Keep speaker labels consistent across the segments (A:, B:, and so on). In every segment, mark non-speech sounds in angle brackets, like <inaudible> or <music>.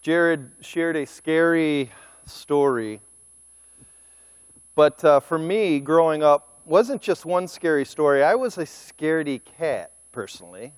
A: Jared shared a scary story. But uh, for me, growing up, wasn't just one scary story. I was a scaredy cat, personally.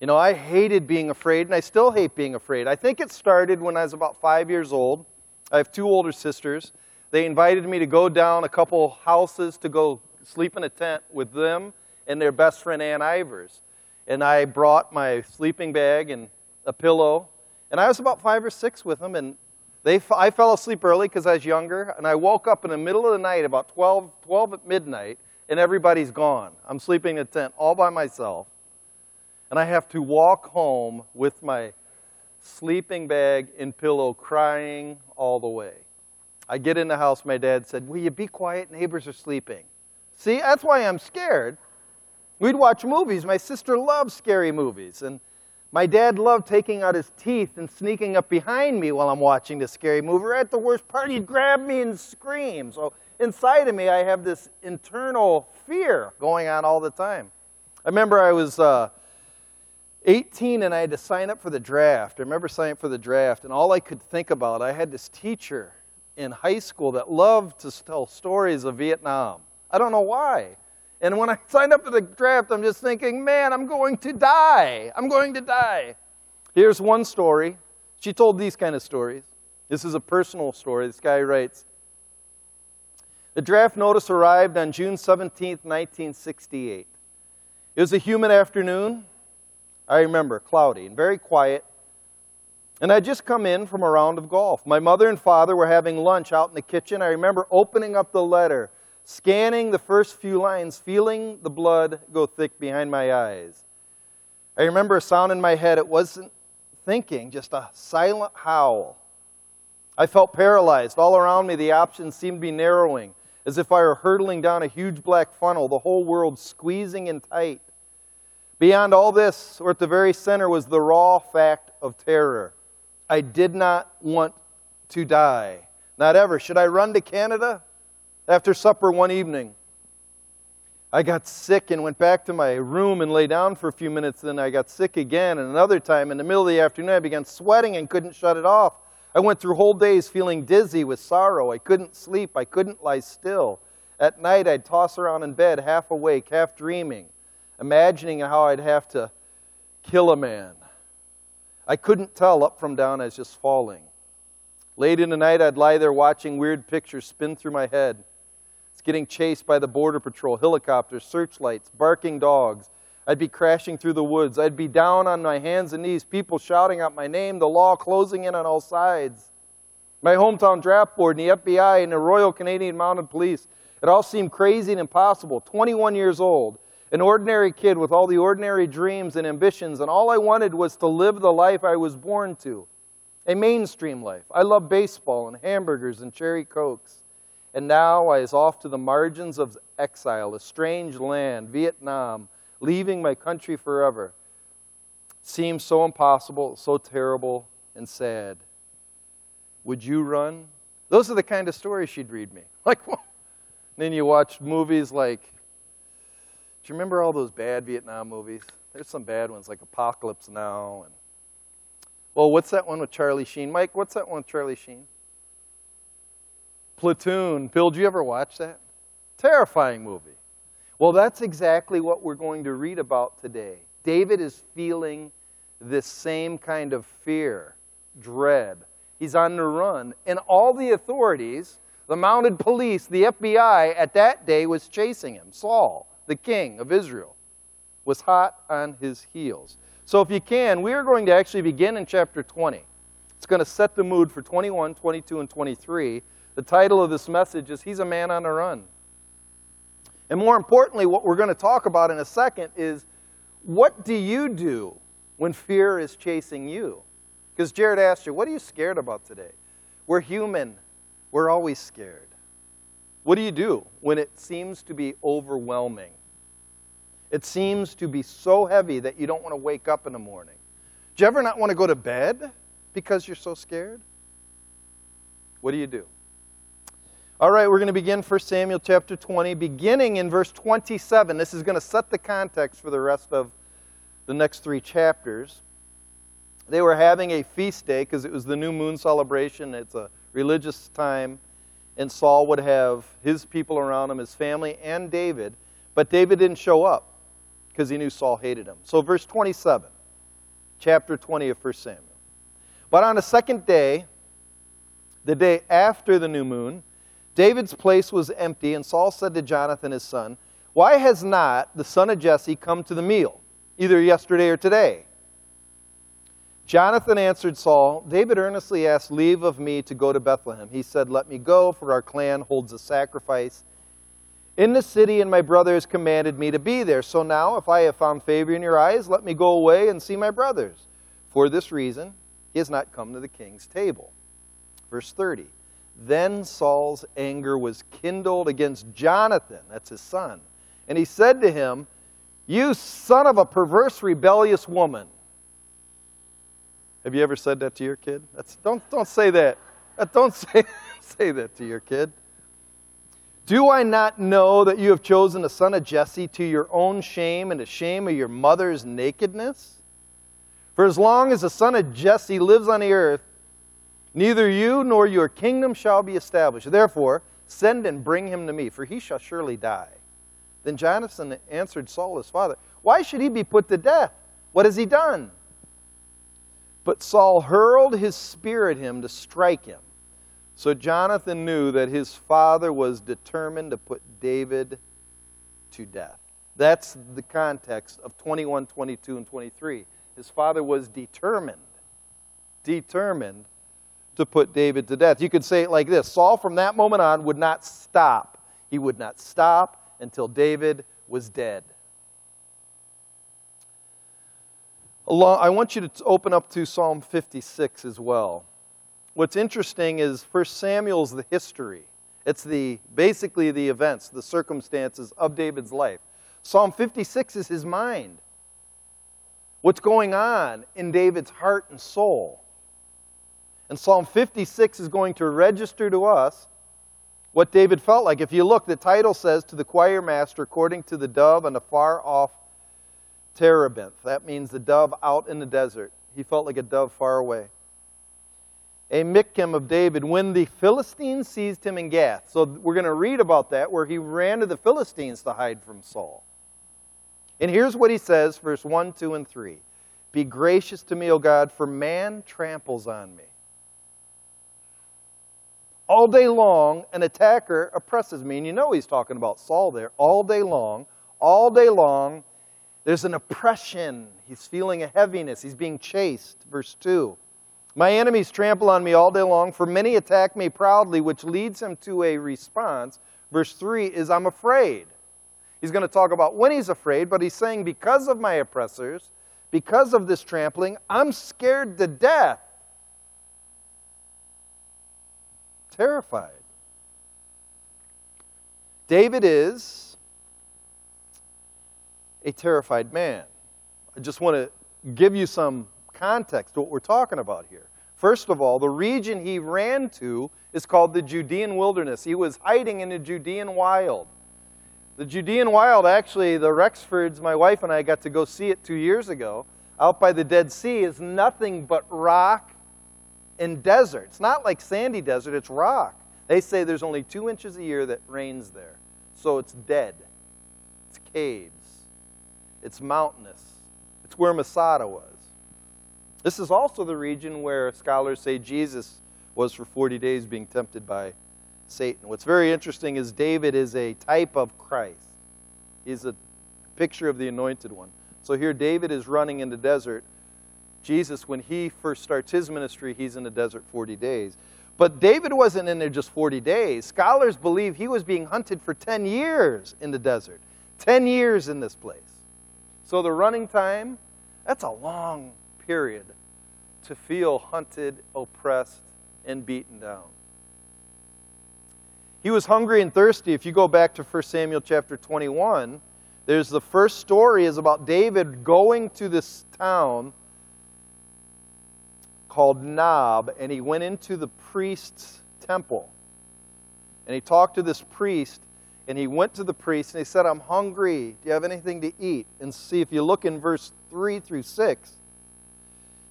A: You know, I hated being afraid, and I still hate being afraid. I think it started when I was about five years old. I have two older sisters. They invited me to go down a couple houses to go sleep in a tent with them and their best friend, Ann Ivers. And I brought my sleeping bag and a pillow. And I was about five or six with them, and they, I fell asleep early because I was younger, and I woke up in the middle of the night, about 12, 12 at midnight, and everybody's gone. I'm sleeping in a tent all by myself. And I have to walk home with my sleeping bag and pillow crying all the way. I get in the house, my dad said, Will you be quiet? Neighbors are sleeping. See, that's why I'm scared. We'd watch movies. My sister loves scary movies. And my dad loved taking out his teeth and sneaking up behind me while I'm watching the scary movie. Or at the worst part, he'd grab me and scream. So inside of me, I have this internal fear going on all the time. I remember I was uh, 18 and I had to sign up for the draft. I remember signing up for the draft, and all I could think about, I had this teacher in high school that loved to tell stories of Vietnam. I don't know why. And when I signed up for the draft, I'm just thinking, man, I'm going to die. I'm going to die. Here's one story. She told these kind of stories. This is a personal story. This guy writes The draft notice arrived on June 17, 1968. It was a humid afternoon. I remember, cloudy and very quiet. And I'd just come in from a round of golf. My mother and father were having lunch out in the kitchen. I remember opening up the letter scanning the first few lines, feeling the blood go thick behind my eyes. I remember a sound in my head. It wasn't thinking, just a silent howl. I felt paralyzed. All around me, the options seemed to be narrowing, as if I were hurtling down a huge black funnel, the whole world squeezing in tight. Beyond all this, or at the very center, was the raw fact of terror. I did not want to die. Not ever. Should I run to Canada? After supper one evening, I got sick and went back to my room and lay down for a few minutes. Then I got sick again. And another time in the middle of the afternoon, I began sweating and couldn't shut it off. I went through whole days feeling dizzy with sorrow. I couldn't sleep. I couldn't lie still. At night, I'd toss around in bed, half awake, half dreaming, imagining how I'd have to kill a man. I couldn't tell up from down, I was just falling. Late in the night, I'd lie there watching weird pictures spin through my head. It's getting chased by the Border Patrol, helicopters, searchlights, barking dogs. I'd be crashing through the woods. I'd be down on my hands and knees, people shouting out my name, the law closing in on all sides. My hometown draft board and the FBI and the Royal Canadian Mounted Police. It all seemed crazy and impossible. 21 years old, an ordinary kid with all the ordinary dreams and ambitions, and all I wanted was to live the life I was born to a mainstream life. I love baseball and hamburgers and cherry cokes. And now I is off to the margins of exile, a strange land, Vietnam, leaving my country forever. Seems so impossible, so terrible, and sad. Would you run? Those are the kind of stories she'd read me. <laughs> Like, then you watch movies like, do you remember all those bad Vietnam movies? There's some bad ones like Apocalypse Now and well, what's that one with Charlie Sheen? Mike, what's that one with Charlie Sheen? Platoon. Bill, did you ever watch that? Terrifying movie. Well, that's exactly what we're going to read about today. David is feeling this same kind of fear, dread. He's on the run. And all the authorities, the mounted police, the FBI at that day was chasing him. Saul, the king of Israel, was hot on his heels. So, if you can, we are going to actually begin in chapter 20. It's going to set the mood for 21, 22, and 23. The title of this message is He's a Man on the Run. And more importantly, what we're going to talk about in a second is what do you do when fear is chasing you? Because Jared asked you, what are you scared about today? We're human, we're always scared. What do you do when it seems to be overwhelming? It seems to be so heavy that you don't want to wake up in the morning. Do you ever not want to go to bed because you're so scared? What do you do? All right, we're going to begin 1 Samuel chapter 20, beginning in verse 27. This is going to set the context for the rest of the next three chapters. They were having a feast day because it was the new moon celebration. It's a religious time. And Saul would have his people around him, his family, and David. But David didn't show up because he knew Saul hated him. So, verse 27, chapter 20 of 1 Samuel. But on the second day, the day after the new moon, David's place was empty, and Saul said to Jonathan his son, Why has not the son of Jesse come to the meal, either yesterday or today? Jonathan answered Saul, David earnestly asked leave of me to go to Bethlehem. He said, Let me go, for our clan holds a sacrifice in the city, and my brothers commanded me to be there. So now, if I have found favor in your eyes, let me go away and see my brothers. For this reason, he has not come to the king's table. Verse 30. Then Saul's anger was kindled against Jonathan, that's his son. And he said to him, You son of a perverse, rebellious woman. Have you ever said that to your kid? That's, don't, don't say that. Uh, don't <laughs> say, say that to your kid. Do I not know that you have chosen the son of Jesse to your own shame and the shame of your mother's nakedness? For as long as the son of Jesse lives on the earth, neither you nor your kingdom shall be established. Therefore, send and bring him to me, for he shall surely die. Then Jonathan answered Saul his father, Why should he be put to death? What has he done? But Saul hurled his spear at him to strike him. So Jonathan knew that his father was determined to put David to death. That's the context of 21, 22, and 23. His father was determined, determined to put David to death. You could say it like this Saul, from that moment on, would not stop. He would not stop until David was dead. I want you to open up to Psalm 56 as well. What's interesting is 1 Samuel's the history. It's the basically the events, the circumstances of David's life. Psalm 56 is his mind. What's going on in David's heart and soul. And Psalm 56 is going to register to us what David felt like. If you look, the title says, To the choir master, according to the dove on a far off terebinth. That means the dove out in the desert. He felt like a dove far away. A Michtam of David when the Philistines seized him in Gath. So we're going to read about that where he ran to the Philistines to hide from Saul. And here's what he says, verse 1, 2, and 3. Be gracious to me, O God, for man tramples on me. All day long, an attacker oppresses me. And you know he's talking about Saul there. All day long, all day long, there's an oppression. He's feeling a heaviness. He's being chased. Verse 2. My enemies trample on me all day long, for many attack me proudly, which leads him to a response. Verse 3 is, I'm afraid. He's going to talk about when he's afraid, but he's saying, because of my oppressors, because of this trampling, I'm scared to death. Terrified. David is a terrified man. I just want to give you some context to what we're talking about here. First of all, the region he ran to is called the Judean wilderness. He was hiding in the Judean wild. The Judean wild, actually, the Rexfords, my wife and I got to go see it two years ago, out by the Dead Sea, is nothing but rock and desert. It's not like sandy desert, it's rock. They say there's only two inches a year that rains there. So it's dead, it's caves. It's mountainous. It's where Masada was. This is also the region where scholars say Jesus was for 40 days being tempted by Satan. What's very interesting is David is a type of Christ. He's a picture of the anointed one. So here David is running in the desert. Jesus, when he first starts his ministry, he's in the desert 40 days. But David wasn't in there just 40 days. Scholars believe he was being hunted for 10 years in the desert. 10 years in this place. So the running time, that's a long period to feel hunted, oppressed, and beaten down. He was hungry and thirsty. If you go back to 1 Samuel chapter 21, there's the first story is about David going to this town called Nob, and he went into the priest's temple. And he talked to this priest, and he went to the priest and he said, I'm hungry. Do you have anything to eat? And see if you look in verse 3 through 6,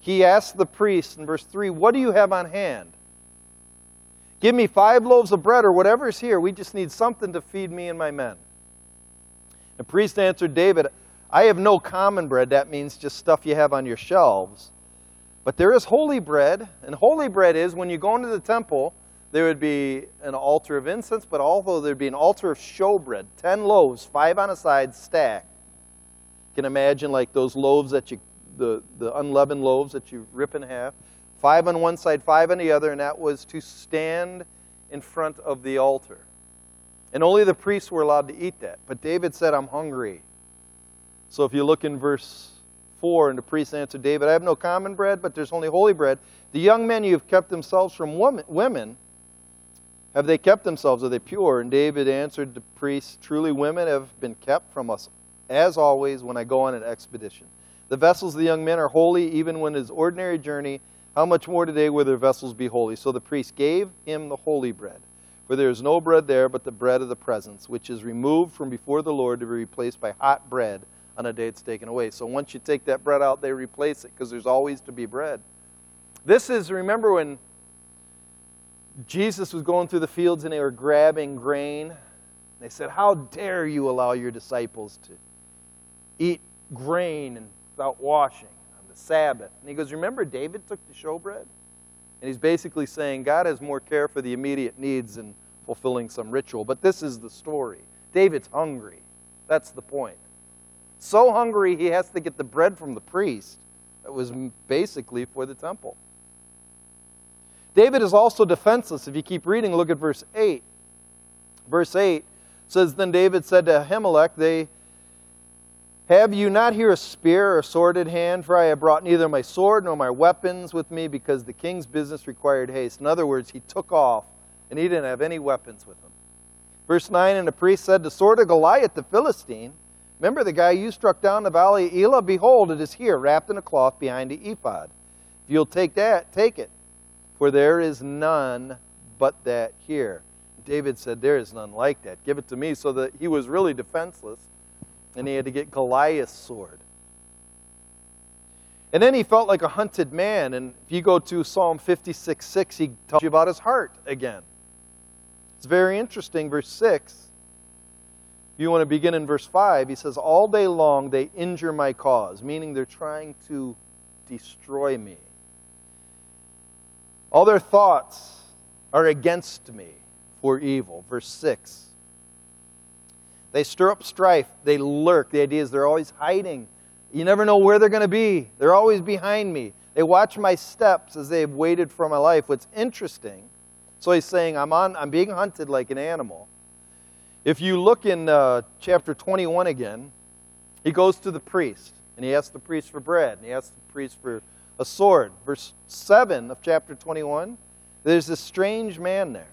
A: he asked the priest in verse 3, What do you have on hand? Give me five loaves of bread or whatever is here. We just need something to feed me and my men. The priest answered David, I have no common bread. That means just stuff you have on your shelves. But there is holy bread. And holy bread is when you go into the temple, there would be an altar of incense, but also there'd be an altar of showbread. Ten loaves, five on a side, stacked. You can imagine like those loaves that you, the, the unleavened loaves that you rip in half. Five on one side, five on the other, and that was to stand in front of the altar. And only the priests were allowed to eat that. But David said, I'm hungry. So if you look in verse 4, and the priest answered David, I have no common bread, but there's only holy bread. The young men you have kept themselves from women, have they kept themselves? Are they pure? And David answered the priest, Truly women have been kept from us, as always, when I go on an expedition. The vessels of the young men are holy, even when it is ordinary journey. How much more today will their vessels be holy? So the priest gave him the holy bread. For there is no bread there but the bread of the presence, which is removed from before the Lord to be replaced by hot bread on a day it's taken away. So once you take that bread out, they replace it because there's always to be bread. This is, remember when Jesus was going through the fields and they were grabbing grain? They said, How dare you allow your disciples to eat grain without washing on the Sabbath? And he goes, Remember, David took the showbread? And he's basically saying God has more care for the immediate needs than fulfilling some ritual. But this is the story. David's hungry. That's the point. So hungry, he has to get the bread from the priest that was basically for the temple. David is also defenseless. If you keep reading, look at verse 8. Verse 8 says, Then David said to Ahimelech, They have you not here a spear or a sword at hand? For I have brought neither my sword nor my weapons with me, because the king's business required haste. In other words, he took off, and he didn't have any weapons with him. Verse 9 And the priest said, The sword of Goliath the Philistine Remember the guy you struck down in the valley of Elah? Behold, it is here, wrapped in a cloth behind the ephod. If you'll take that, take it. For there is none but that here. David said, There is none like that. Give it to me. So that he was really defenseless, and he had to get Goliath's sword. And then he felt like a hunted man. And if you go to Psalm 56 6, he tells you about his heart again. It's very interesting. Verse 6 you want to begin in verse 5, he says, All day long they injure my cause, meaning they're trying to destroy me. All their thoughts are against me for evil. Verse 6. They stir up strife, they lurk. The idea is they're always hiding. You never know where they're going to be. They're always behind me. They watch my steps as they've waited for my life. What's interesting, so he's saying, I'm, on, I'm being hunted like an animal. If you look in uh, chapter 21 again, he goes to the priest and he asks the priest for bread and he asks the priest for a sword. Verse 7 of chapter 21, there's this strange man there.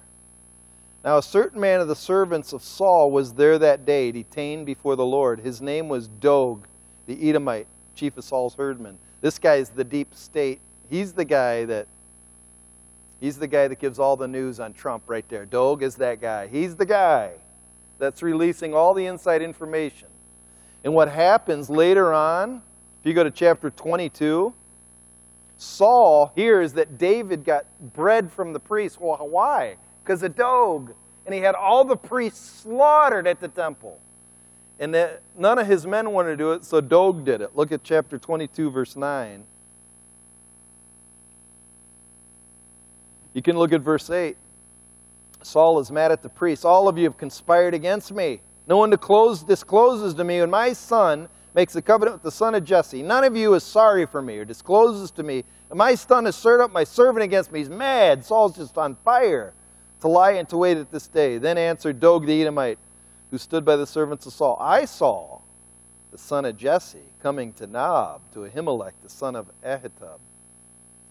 A: Now, a certain man of the servants of Saul was there that day, detained before the Lord. His name was Doeg, the Edomite, chief of Saul's herdmen. This guy is the deep state. He's the guy that he's the guy that gives all the news on Trump right there. Doeg is that guy. He's the guy that's releasing all the inside information. And what happens later on, if you go to chapter 22, Saul hears that David got bread from the priest. Well, why? Because of Doeg. And he had all the priests slaughtered at the temple. And that none of his men wanted to do it, so Doeg did it. Look at chapter 22, verse 9. You can look at verse 8. Saul is mad at the priests. All of you have conspired against me. No one discloses to me when my son makes a covenant with the son of Jesse. None of you is sorry for me or discloses to me. And my son has stirred up my servant against me. He's mad. Saul's just on fire to lie and to wait at this day. Then answered Doeg the Edomite, who stood by the servants of Saul. I saw the son of Jesse coming to Nob, to Ahimelech, the son of Ahitub.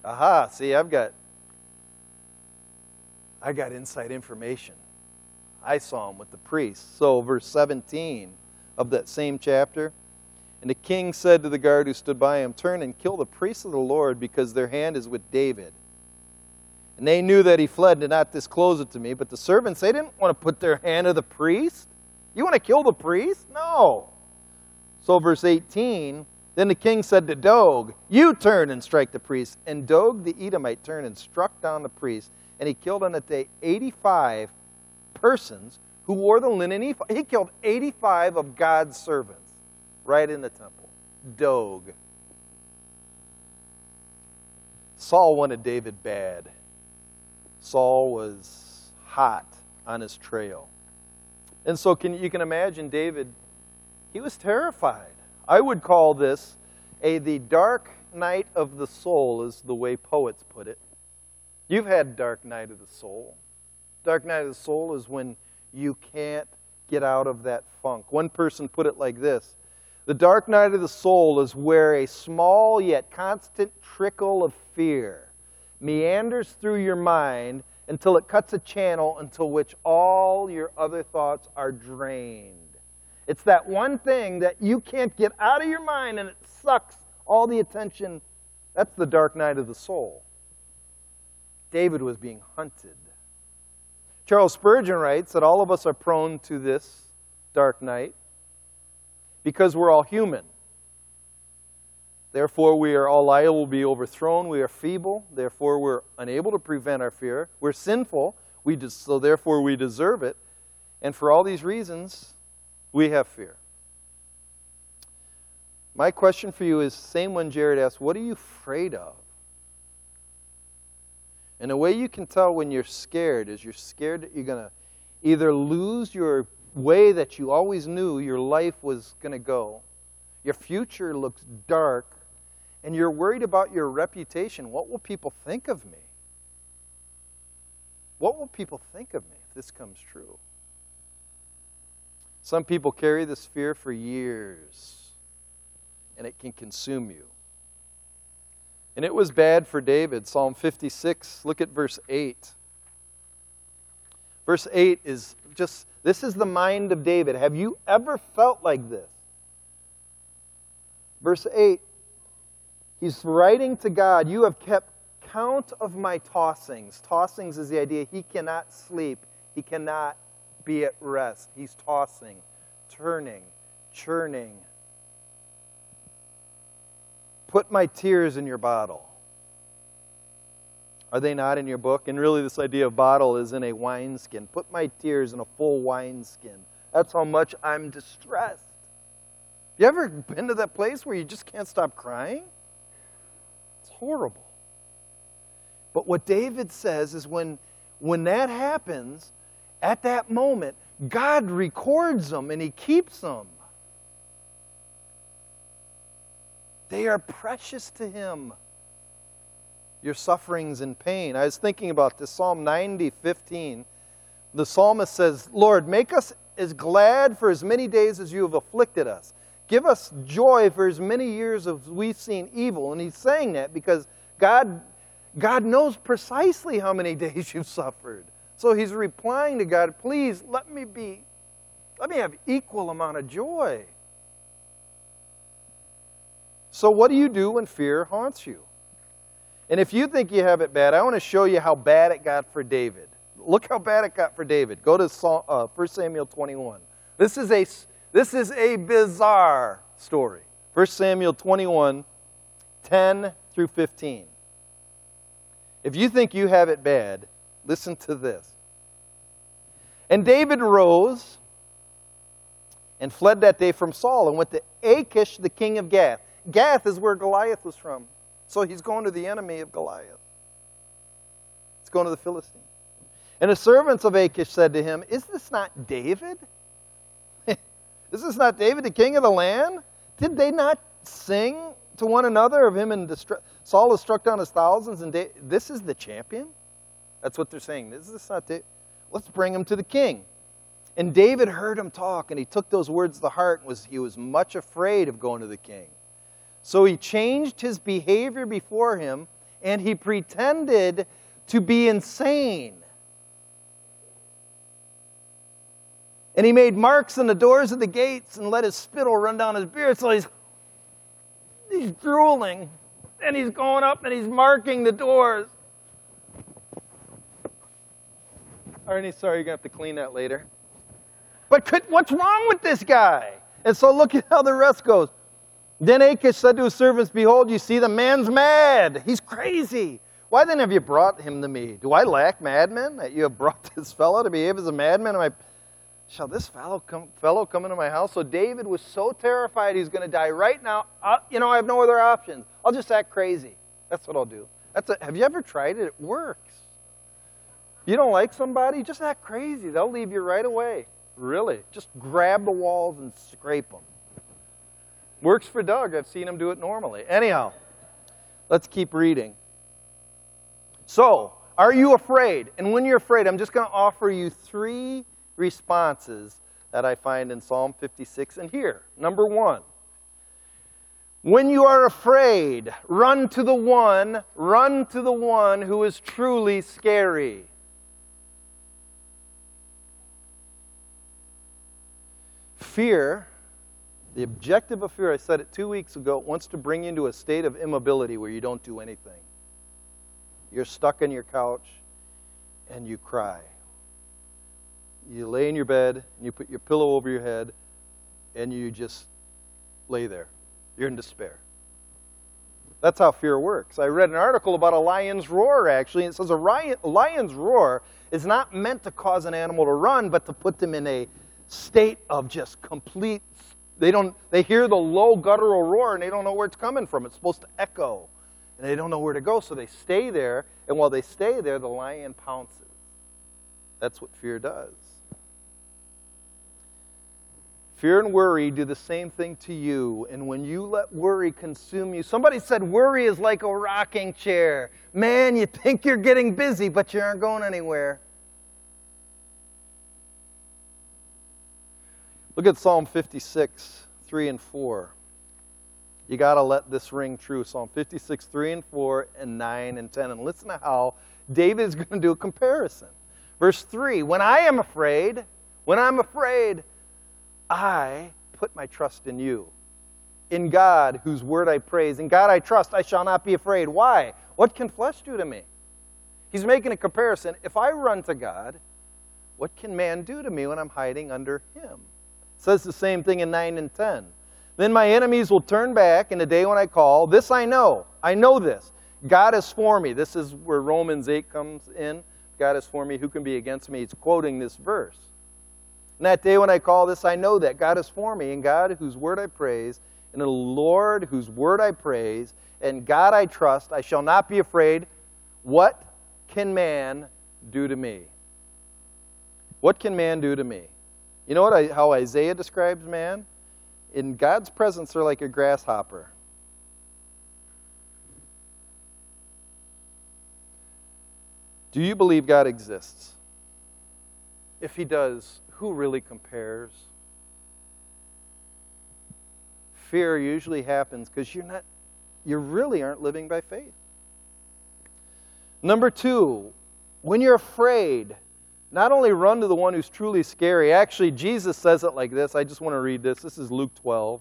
A: Aha, see, I've got I got inside information. I saw him with the priests. So, verse 17 of that same chapter. And the king said to the guard who stood by him, Turn and kill the priests of the Lord, because their hand is with David. And they knew that he fled and did not disclose it to me. But the servants, they didn't want to put their hand to the priest. You want to kill the priest? No. So, verse 18 Then the king said to Doeg, You turn and strike the priest. And Doeg the Edomite turned and struck down the priest, and he killed on that day 85 persons who wore the linen ephod. He killed 85 of God's servants right in the temple. Doeg. Saul wanted David bad. Saul was hot on his trail. And so can, you can imagine David, he was terrified. I would call this a the dark night of the soul, is the way poets put it. You've had dark night of the soul. Dark night of the soul is when you can't get out of that funk. One person put it like this The dark night of the soul is where a small yet constant trickle of fear meanders through your mind until it cuts a channel until which all your other thoughts are drained. It's that one thing that you can't get out of your mind and it sucks all the attention. That's the dark night of the soul. David was being hunted. Charles Spurgeon writes that all of us are prone to this dark night because we're all human. Therefore, we are all liable to be overthrown. We are feeble. Therefore, we're unable to prevent our fear. We're sinful. We so, therefore, we deserve it. And for all these reasons, we have fear. My question for you is same one Jared asked, what are you afraid of? And the way you can tell when you're scared is you're scared that you're going to either lose your way that you always knew your life was going to go. Your future looks dark and you're worried about your reputation. What will people think of me? What will people think of me if this comes true? Some people carry this fear for years, and it can consume you. And it was bad for David. Psalm 56, look at verse 8. Verse 8 is just this is the mind of David. Have you ever felt like this? Verse 8 He's writing to God, You have kept count of my tossings. Tossings is the idea he cannot sleep, he cannot be at rest. He's tossing, turning, churning. Put my tears in your bottle. Are they not in your book? And really, this idea of bottle is in a wineskin. Put my tears in a full wineskin. That's how much I'm distressed. You ever been to that place where you just can't stop crying? It's horrible. But what David says is when, when that happens, at that moment, God records them and He keeps them. They are precious to Him. Your sufferings and pain. I was thinking about this Psalm 90, 15. The psalmist says, Lord, make us as glad for as many days as you have afflicted us. Give us joy for as many years as we've seen evil. And he's saying that because God, God knows precisely how many <laughs> days you've suffered. So he's replying to God, please let me be, let me have equal amount of joy. So what do you do when fear haunts you? And if you think you have it bad, I want to show you how bad it got for David. Look how bad it got for David. Go to 1 uh, Samuel 21. This is a this is a bizarre story. 1 Samuel 21, 10 through 15. If you think you have it bad, listen to this. And David rose and fled that day from Saul and went to Achish, the king of Gath. Gath is where Goliath was from. So he's going to the enemy of Goliath. He's going to the Philistine. And the servants of Achish said to him, Is this not David? <laughs> Is this not David, the king of the land? Did they not sing to one another of him in distress? Saul has struck down his thousands, and this is the champion? That's what they're saying. This is not David. Let's bring him to the king. And David heard him talk, and he took those words to heart, and was, he was much afraid of going to the king. So he changed his behavior before him, and he pretended to be insane. And he made marks on the doors of the gates and let his spittle run down his beard. So he's, he's drooling and he's going up and he's marking the doors. Arnie, sorry, you're going to have to clean that later. But could, what's wrong with this guy? And so look at how the rest goes. Then Achish said to his servants, Behold, you see, the man's mad. He's crazy. Why then have you brought him to me? Do I lack madmen that you have brought <laughs> this fellow to behave as a madman? Am I, shall this fellow come, fellow come into my house? So David was so terrified he's going to die right now. Uh, you know, I have no other options. I'll just act crazy. That's what I'll do. That's a, have you ever tried it? It works. You don't like somebody? Just act crazy. They'll leave you right away. Really. Just grab the walls and scrape them. Works for Doug. I've seen him do it normally. Anyhow, let's keep reading. So, are you afraid? And when you're afraid, I'm just going to offer you three responses that I find in Psalm 56 and here. Number one, when you are afraid, run to the one, run to the one who is truly scary. Fear, the objective of fear, I said it two weeks ago, wants to bring you into a state of immobility where you don't do anything. You're stuck in your couch and you cry. You lay in your bed and you put your pillow over your head and you just lay there. You're in despair. That's how fear works. I read an article about a lion's roar, actually, and it says a lion's roar is not meant to cause an animal to run, but to put them in a state of just complete they don't they hear the low guttural roar and they don't know where it's coming from. It's supposed to echo. And they don't know where to go, so they stay there, and while they stay there, the lion pounces. That's what fear does. Fear and worry do the same thing to you, and when you let worry consume you, somebody said worry is like a rocking chair. Man, you think you're getting busy, but you aren't going anywhere. Look at Psalm 56, 3 and 4. You got to let this ring true. Psalm 56, 3 and 4, and 9 and 10. And listen to how David is <laughs> going to do a comparison. Verse 3 When I am afraid, when I'm afraid, I put my trust in you. In God, whose word I praise. In God I trust, I shall not be afraid. Why? What can flesh do to me? He's making a comparison. If I run to God, what can man do to me when I'm hiding under him? Says the same thing in 9 and 10. Then my enemies will turn back in the day when I call. This I know. I know this. God is for me. This is where Romans 8 comes in. God is for me. Who can be against me? He's quoting this verse. In that day when I call this, I know that God is for me, and God whose word I praise, and the Lord whose word I praise, and God I trust, I shall not be afraid. What can man do to me? What can man do to me? You know what I, how Isaiah describes man? In God's presence, they're like a grasshopper. Do you believe God exists? If he does, who really compares? Fear usually happens because you're not you really aren't living by faith. Number 2, when you're afraid, not only run to the one who's truly scary, actually, Jesus says it like this. I just want to read this. This is Luke 12,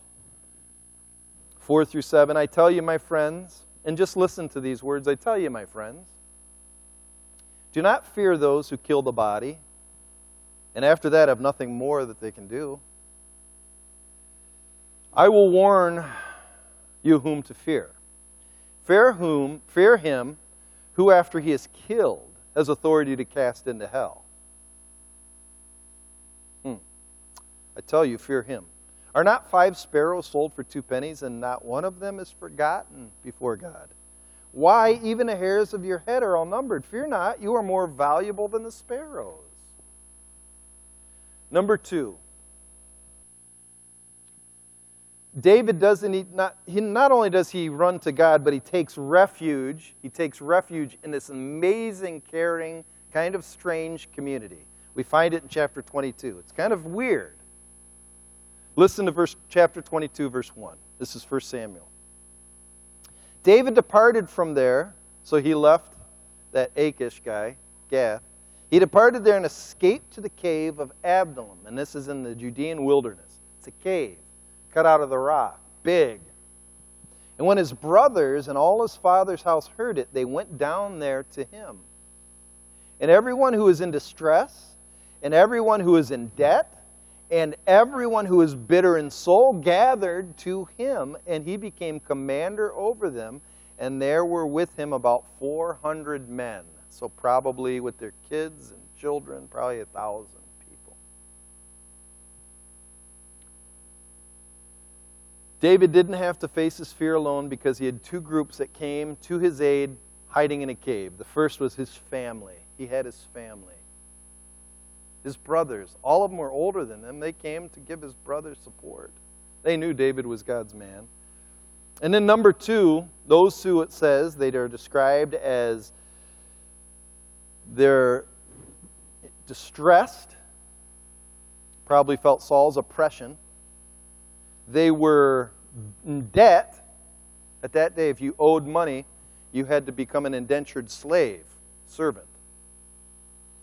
A: 4 through 7. I tell you, my friends, and just listen to these words. I tell you, my friends, do not fear those who kill the body, and after that have nothing more that they can do. I will warn you whom to fear. Fear whom, fear him who after he is killed has authority to cast into hell. I tell you, fear him. Are not five sparrows sold for two pennies, and not one of them is forgotten before God? Why, even the hairs of your head are all numbered. Fear not, you are more valuable than the sparrows. Number two, David doesn't he not, he not only does he run to God, but he takes refuge. He takes refuge in this amazing, caring, kind of strange community. We find it in chapter 22. It's kind of weird. Listen to verse chapter 22 verse 1. This is 1 Samuel. David departed from there, so he left that Achish guy, Gath. He departed there and escaped to the cave of Adullam, and this is in the Judean wilderness. It's a cave cut out of the rock, big. And when his brothers and all his father's house heard it, they went down there to him. And everyone who is in distress, and everyone who is in debt, And everyone who was bitter in soul gathered to him, and he became commander over them. And there were with him about 400 men. So, probably with their kids and children, probably a thousand people. David didn't have to face his fear alone because he had two groups that came to his aid hiding in a cave. The first was his family, he had his family his brothers. All of them were older than him. They came to give his brothers support. They knew David was God's man. And then, number two, those who it says they are described as they're distressed, probably felt Saul's oppression. They were in debt. At that day, if you owed money, you had to become an indentured slave, servant.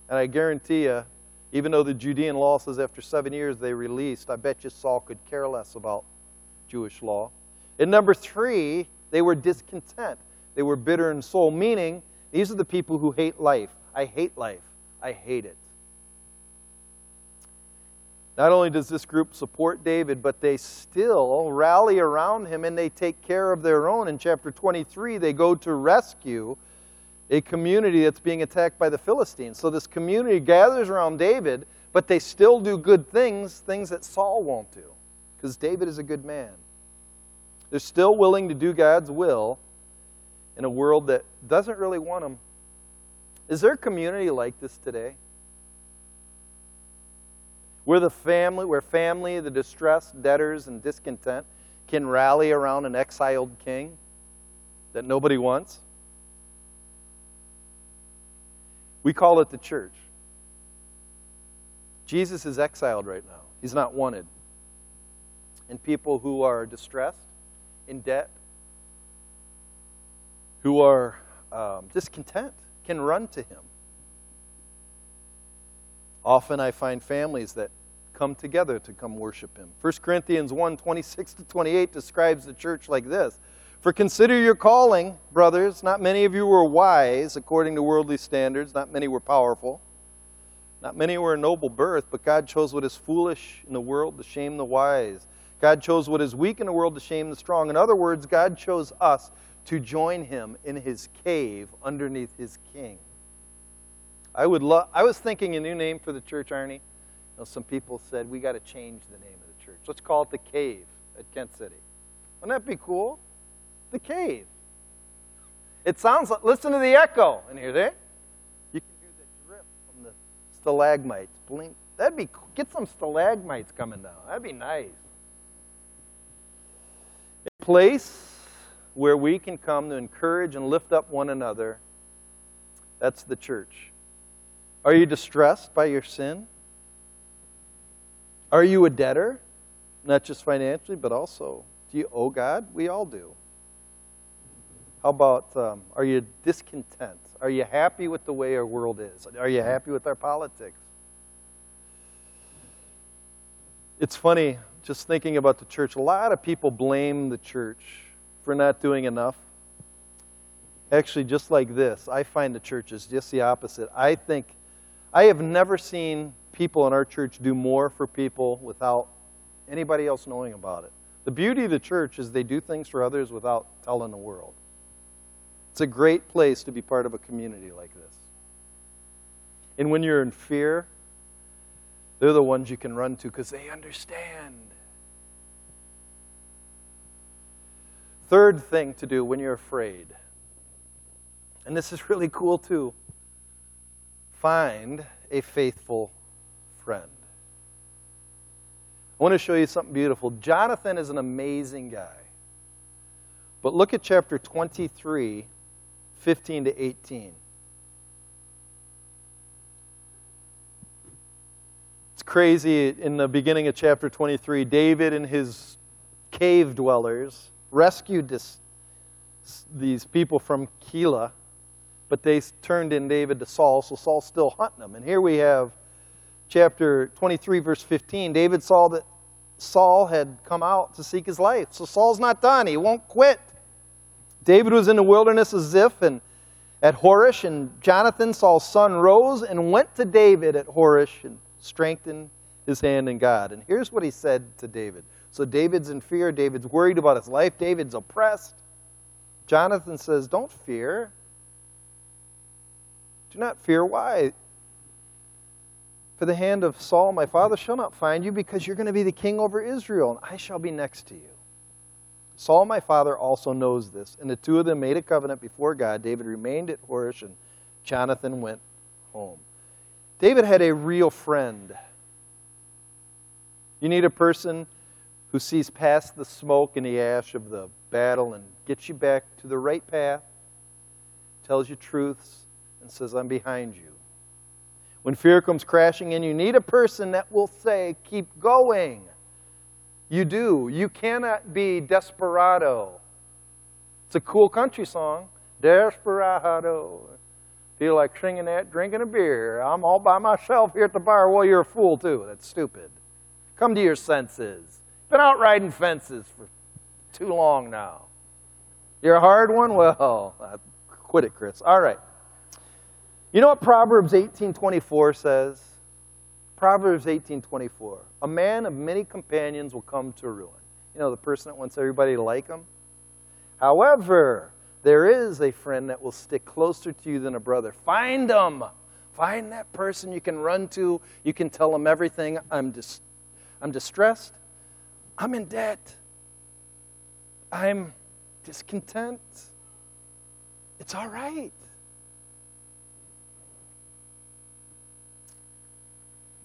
A: And I guarantee you, even though the Judean law says after seven years they released, I bet you Saul could care less about Jewish law. And number three, they were discontent. They were bitter in soul, meaning these are the people who hate life. I hate life. I hate it. Not only does this group support David, but they still rally around him and they take care of their own. In chapter 23, they go to rescue a community that's being attacked by the Philistines. So this community gathers around David, but they still do good things, things that Saul won't do, because David is a good man. They're still willing to do God's will in a world that doesn't really want them. Is there a community like this today? Where the family, where family, the distressed, debtors, and discontent can rally around an exiled king that nobody wants? We call it the church. Jesus is exiled right now, he's not wanted. And people who are distressed, in debt, who are um, discontent, can run to him. Often I find families that come together to come worship him. 1 Corinthians 1 26 to 28 describes the church like this for consider your calling, brothers. Not many of you were wise according to worldly standards, not many were powerful. Not many were a noble birth, but God chose what is foolish in the world to shame the wise. God chose what is weak in the world to shame the strong. In other words, God chose us to join him in his cave underneath his king. I would love I was thinking a new name for the church, Arnie. You know, some people said we got to change the name of the church. Let's call it the cave at Kent City. Wouldn't that be cool? The cave. It sounds like, listen to the echo. And hear that? You can hear the drip from the stalagmites. Blink. That'd be. Get some stalagmites coming down. That'd be nice. A place where we can come to encourage and lift up one another. That's the church. Are you distressed by your sin? Are you a debtor? Not just financially, but also, do you owe God? We all do. How about, um, are you discontent? Are you happy with the way our world is? Are you happy with our politics? It's funny, just thinking about the church, a lot of people blame the church for not doing enough. Actually, just like this, I find the church is just the opposite. I think, I have never seen people in our church do more for people without anybody else knowing about it. The beauty of the church is they do things for others without telling the world. It's a great place to be part of a community like this. And when you're in fear, they're the ones you can run to because they understand. Third thing to do when you're afraid, and this is really cool too find a faithful friend. I want to show you something beautiful. Jonathan is an amazing guy. But look at chapter 23 15 to 18. It's crazy. In the beginning of chapter 23, David and his cave dwellers rescued this, these people from Keilah, but they turned in David to Saul, so Saul's still hunting them. And here we have chapter 23, verse 15. David saw that Saul had come out to seek his life. So Saul's not done. He won't quit. David was in the wilderness of Ziph and at Horesh, and Jonathan, Saul's son, rose and went to David at Horesh and strengthened his hand in God. And here's what he said to David. So David's in fear. David's worried about his life. David's oppressed. Jonathan says, Don't fear. Do not fear. Why? For the hand of Saul, my father, shall not find you, because you're going to be the king over Israel, and I shall be next to you. Saul, my father, also knows this. And the two of them made a covenant before God. David remained at Horesh, and Jonathan went home. David had a real friend. You need a person who sees past the smoke and the ash of the battle and gets you back to the right path, tells you truths, and says, I'm behind you. When fear comes crashing in, you need a person that will say, Keep going. You do. You cannot be desperado. It's a cool country song. Desperado. Feel like singing that, drinking a beer. I'm all by myself here at the bar. Well, you're a fool, too. That's stupid. Come to your senses. Been out riding fences for too long now. You're a hard one? Well, quit it, Chris. All right. You know what Proverbs 18:24 says? Proverbs 18:24. A man of many companions will come to ruin. You know, the person that wants everybody to like him. However, there is a friend that will stick closer to you than a brother. Find them. Find that person you can run to. You can tell them everything. I'm dis- I'm distressed. I'm in debt. I'm discontent. It's all right.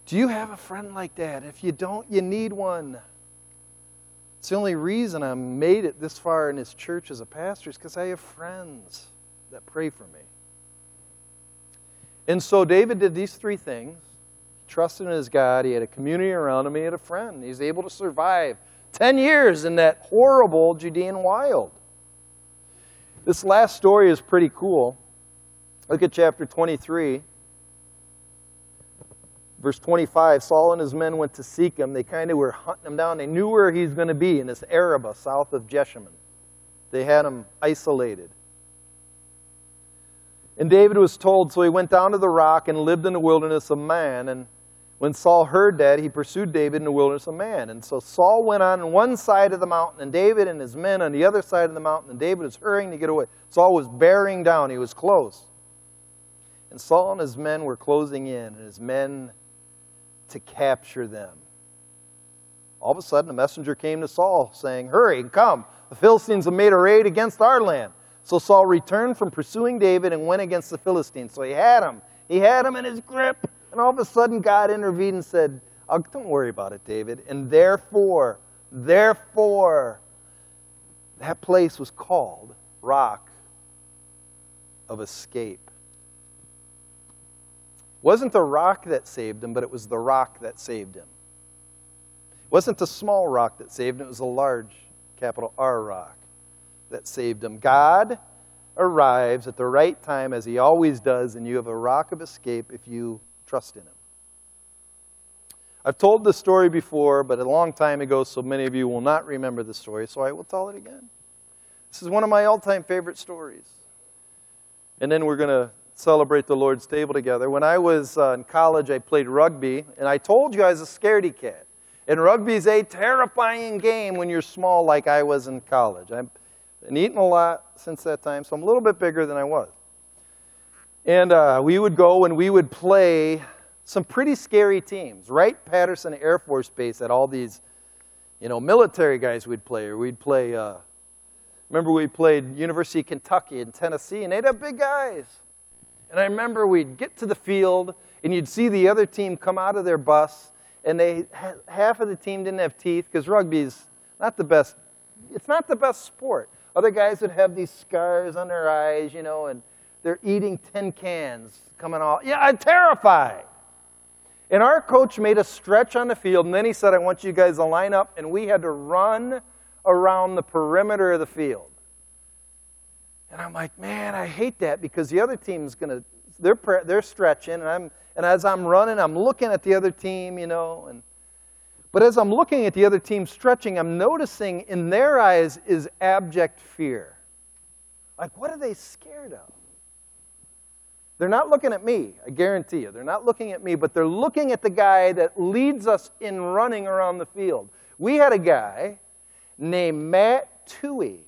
A: Do you have a friend like that? If you don't, you need one. It's the only reason I made it this far in this church as a pastor is because I have friends that pray for me. And so David did these three things. He trusted in his God. He had a community around him. He had a friend. He's able to survive 10 years in that horrible Judean wild. This last story is pretty cool. Look at chapter 23. Verse 25 Saul and his men went to seek him. They kind of were hunting him down. They knew where he's going to be in this Arabah south of Jeshimon. They had him isolated. And David was told, so he went down to the rock and lived in the wilderness of Maon. And when Saul heard that, he pursued David in the wilderness of Maon. And so Saul went on one side of the mountain, and David and his men on the other side of the mountain, and David was hurrying to get away. Saul was bearing down, he was close. And Saul and his men were closing in, and his men to capture them. All of a sudden, a messenger came to Saul saying, Hurry and come. The Philistines have made a raid against our land. So Saul returned from pursuing David and went against the Philistines. So he had him. He had him in his grip. And all of a sudden, God intervened and said, oh, Don't worry about it, David. And therefore, therefore, that place was called Rock of Escape wasn't the rock that saved him, but it was the rock that saved him. It wasn't the small rock that saved him, it was a large, capital R rock that saved him. God arrives at the right time, as he always does, and you have a rock of escape if you trust in him. I've told this story before, but a long time ago, so many of you will not remember the story, so I will tell it again. This is one of my all time favorite stories. And then we're going to celebrate the Lord's table together. When I was uh, in college, I played rugby, and I told you I was a scaredy cat. And rugby is a terrifying game when you're small, like I was in college. I've been eating a lot since that time, so I'm a little bit bigger than I was. And uh, we would go and we would play some pretty scary teams. Wright Patterson Air Force Base had all these, you know, military guys we'd play, or we'd play. Uh, remember, we played University of Kentucky and Tennessee, and they'd have big guys. And I remember we'd get to the field and you'd see the other team come out of their bus and they half of the team didn't have teeth because rugby's not the best it's not the best sport. Other guys would have these scars on their eyes, you know, and they're eating tin cans coming off. Yeah, I'm terrified. And our coach made a stretch on the field, and then he said, I want you guys to line up, and we had to run around the perimeter of the field. And I'm like, man, I hate that because the other team's going to, they're, they're stretching, and, I'm, and as I'm running, I'm looking at the other team, you know. And, but as I'm looking at the other team stretching, I'm noticing in their eyes is abject fear. Like, what are they scared of? They're not looking at me, I guarantee you. They're not looking at me, but they're looking at the guy that leads us in running around the field. We had a guy named Matt Toohey.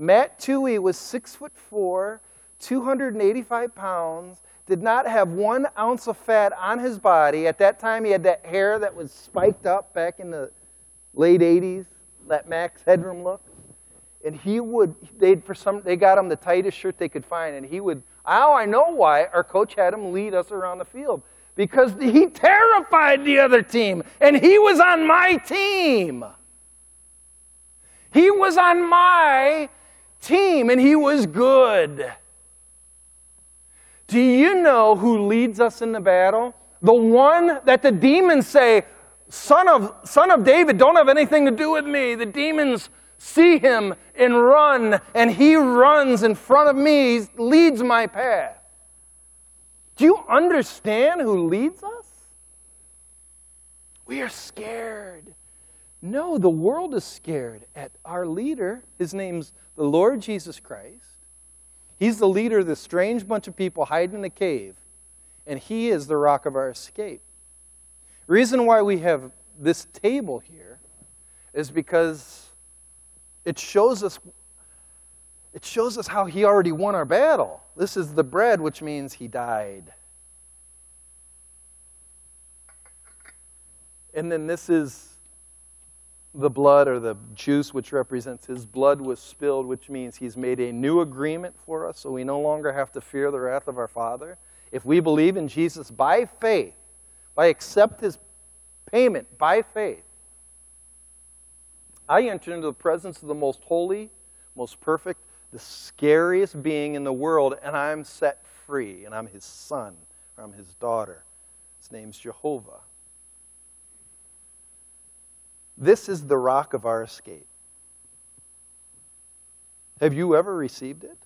A: Matt Tui was six foot four, 285 pounds, did not have one ounce of fat on his body. At that time, he had that hair that was spiked up back in the late 80s, that Max Headroom look. And he would, they for some, they got him the tightest shirt they could find, and he would. Now I know why our coach had him lead us around the field because he terrified the other team, and he was on my team. He was on my team, and he was good. Do you know who leads us in the battle? The one that the demons say, Son of, son of David, don't have anything to do with me. The demons see him and run, and he runs in front of me, he leads my path. Do you understand who leads us? We are scared. No, the world is scared at our leader. His name's the Lord Jesus Christ. He's the leader of this strange bunch of people hiding in a cave, and he is the rock of our escape. reason why we have this table here is because it shows us it shows us how he already won our battle. This is the bread, which means he died. And then this is the blood or the juice, which represents his blood was spilled, which means he's made a new agreement for us, so we no longer have to fear the wrath of our Father. If we believe in Jesus by faith, by accept his payment by faith, I enter into the presence of the most holy, most perfect, the scariest being in the world, and I'm set free, and I'm his son, or I'm his daughter. His name's Jehovah. This is the rock of our escape. Have you ever received it?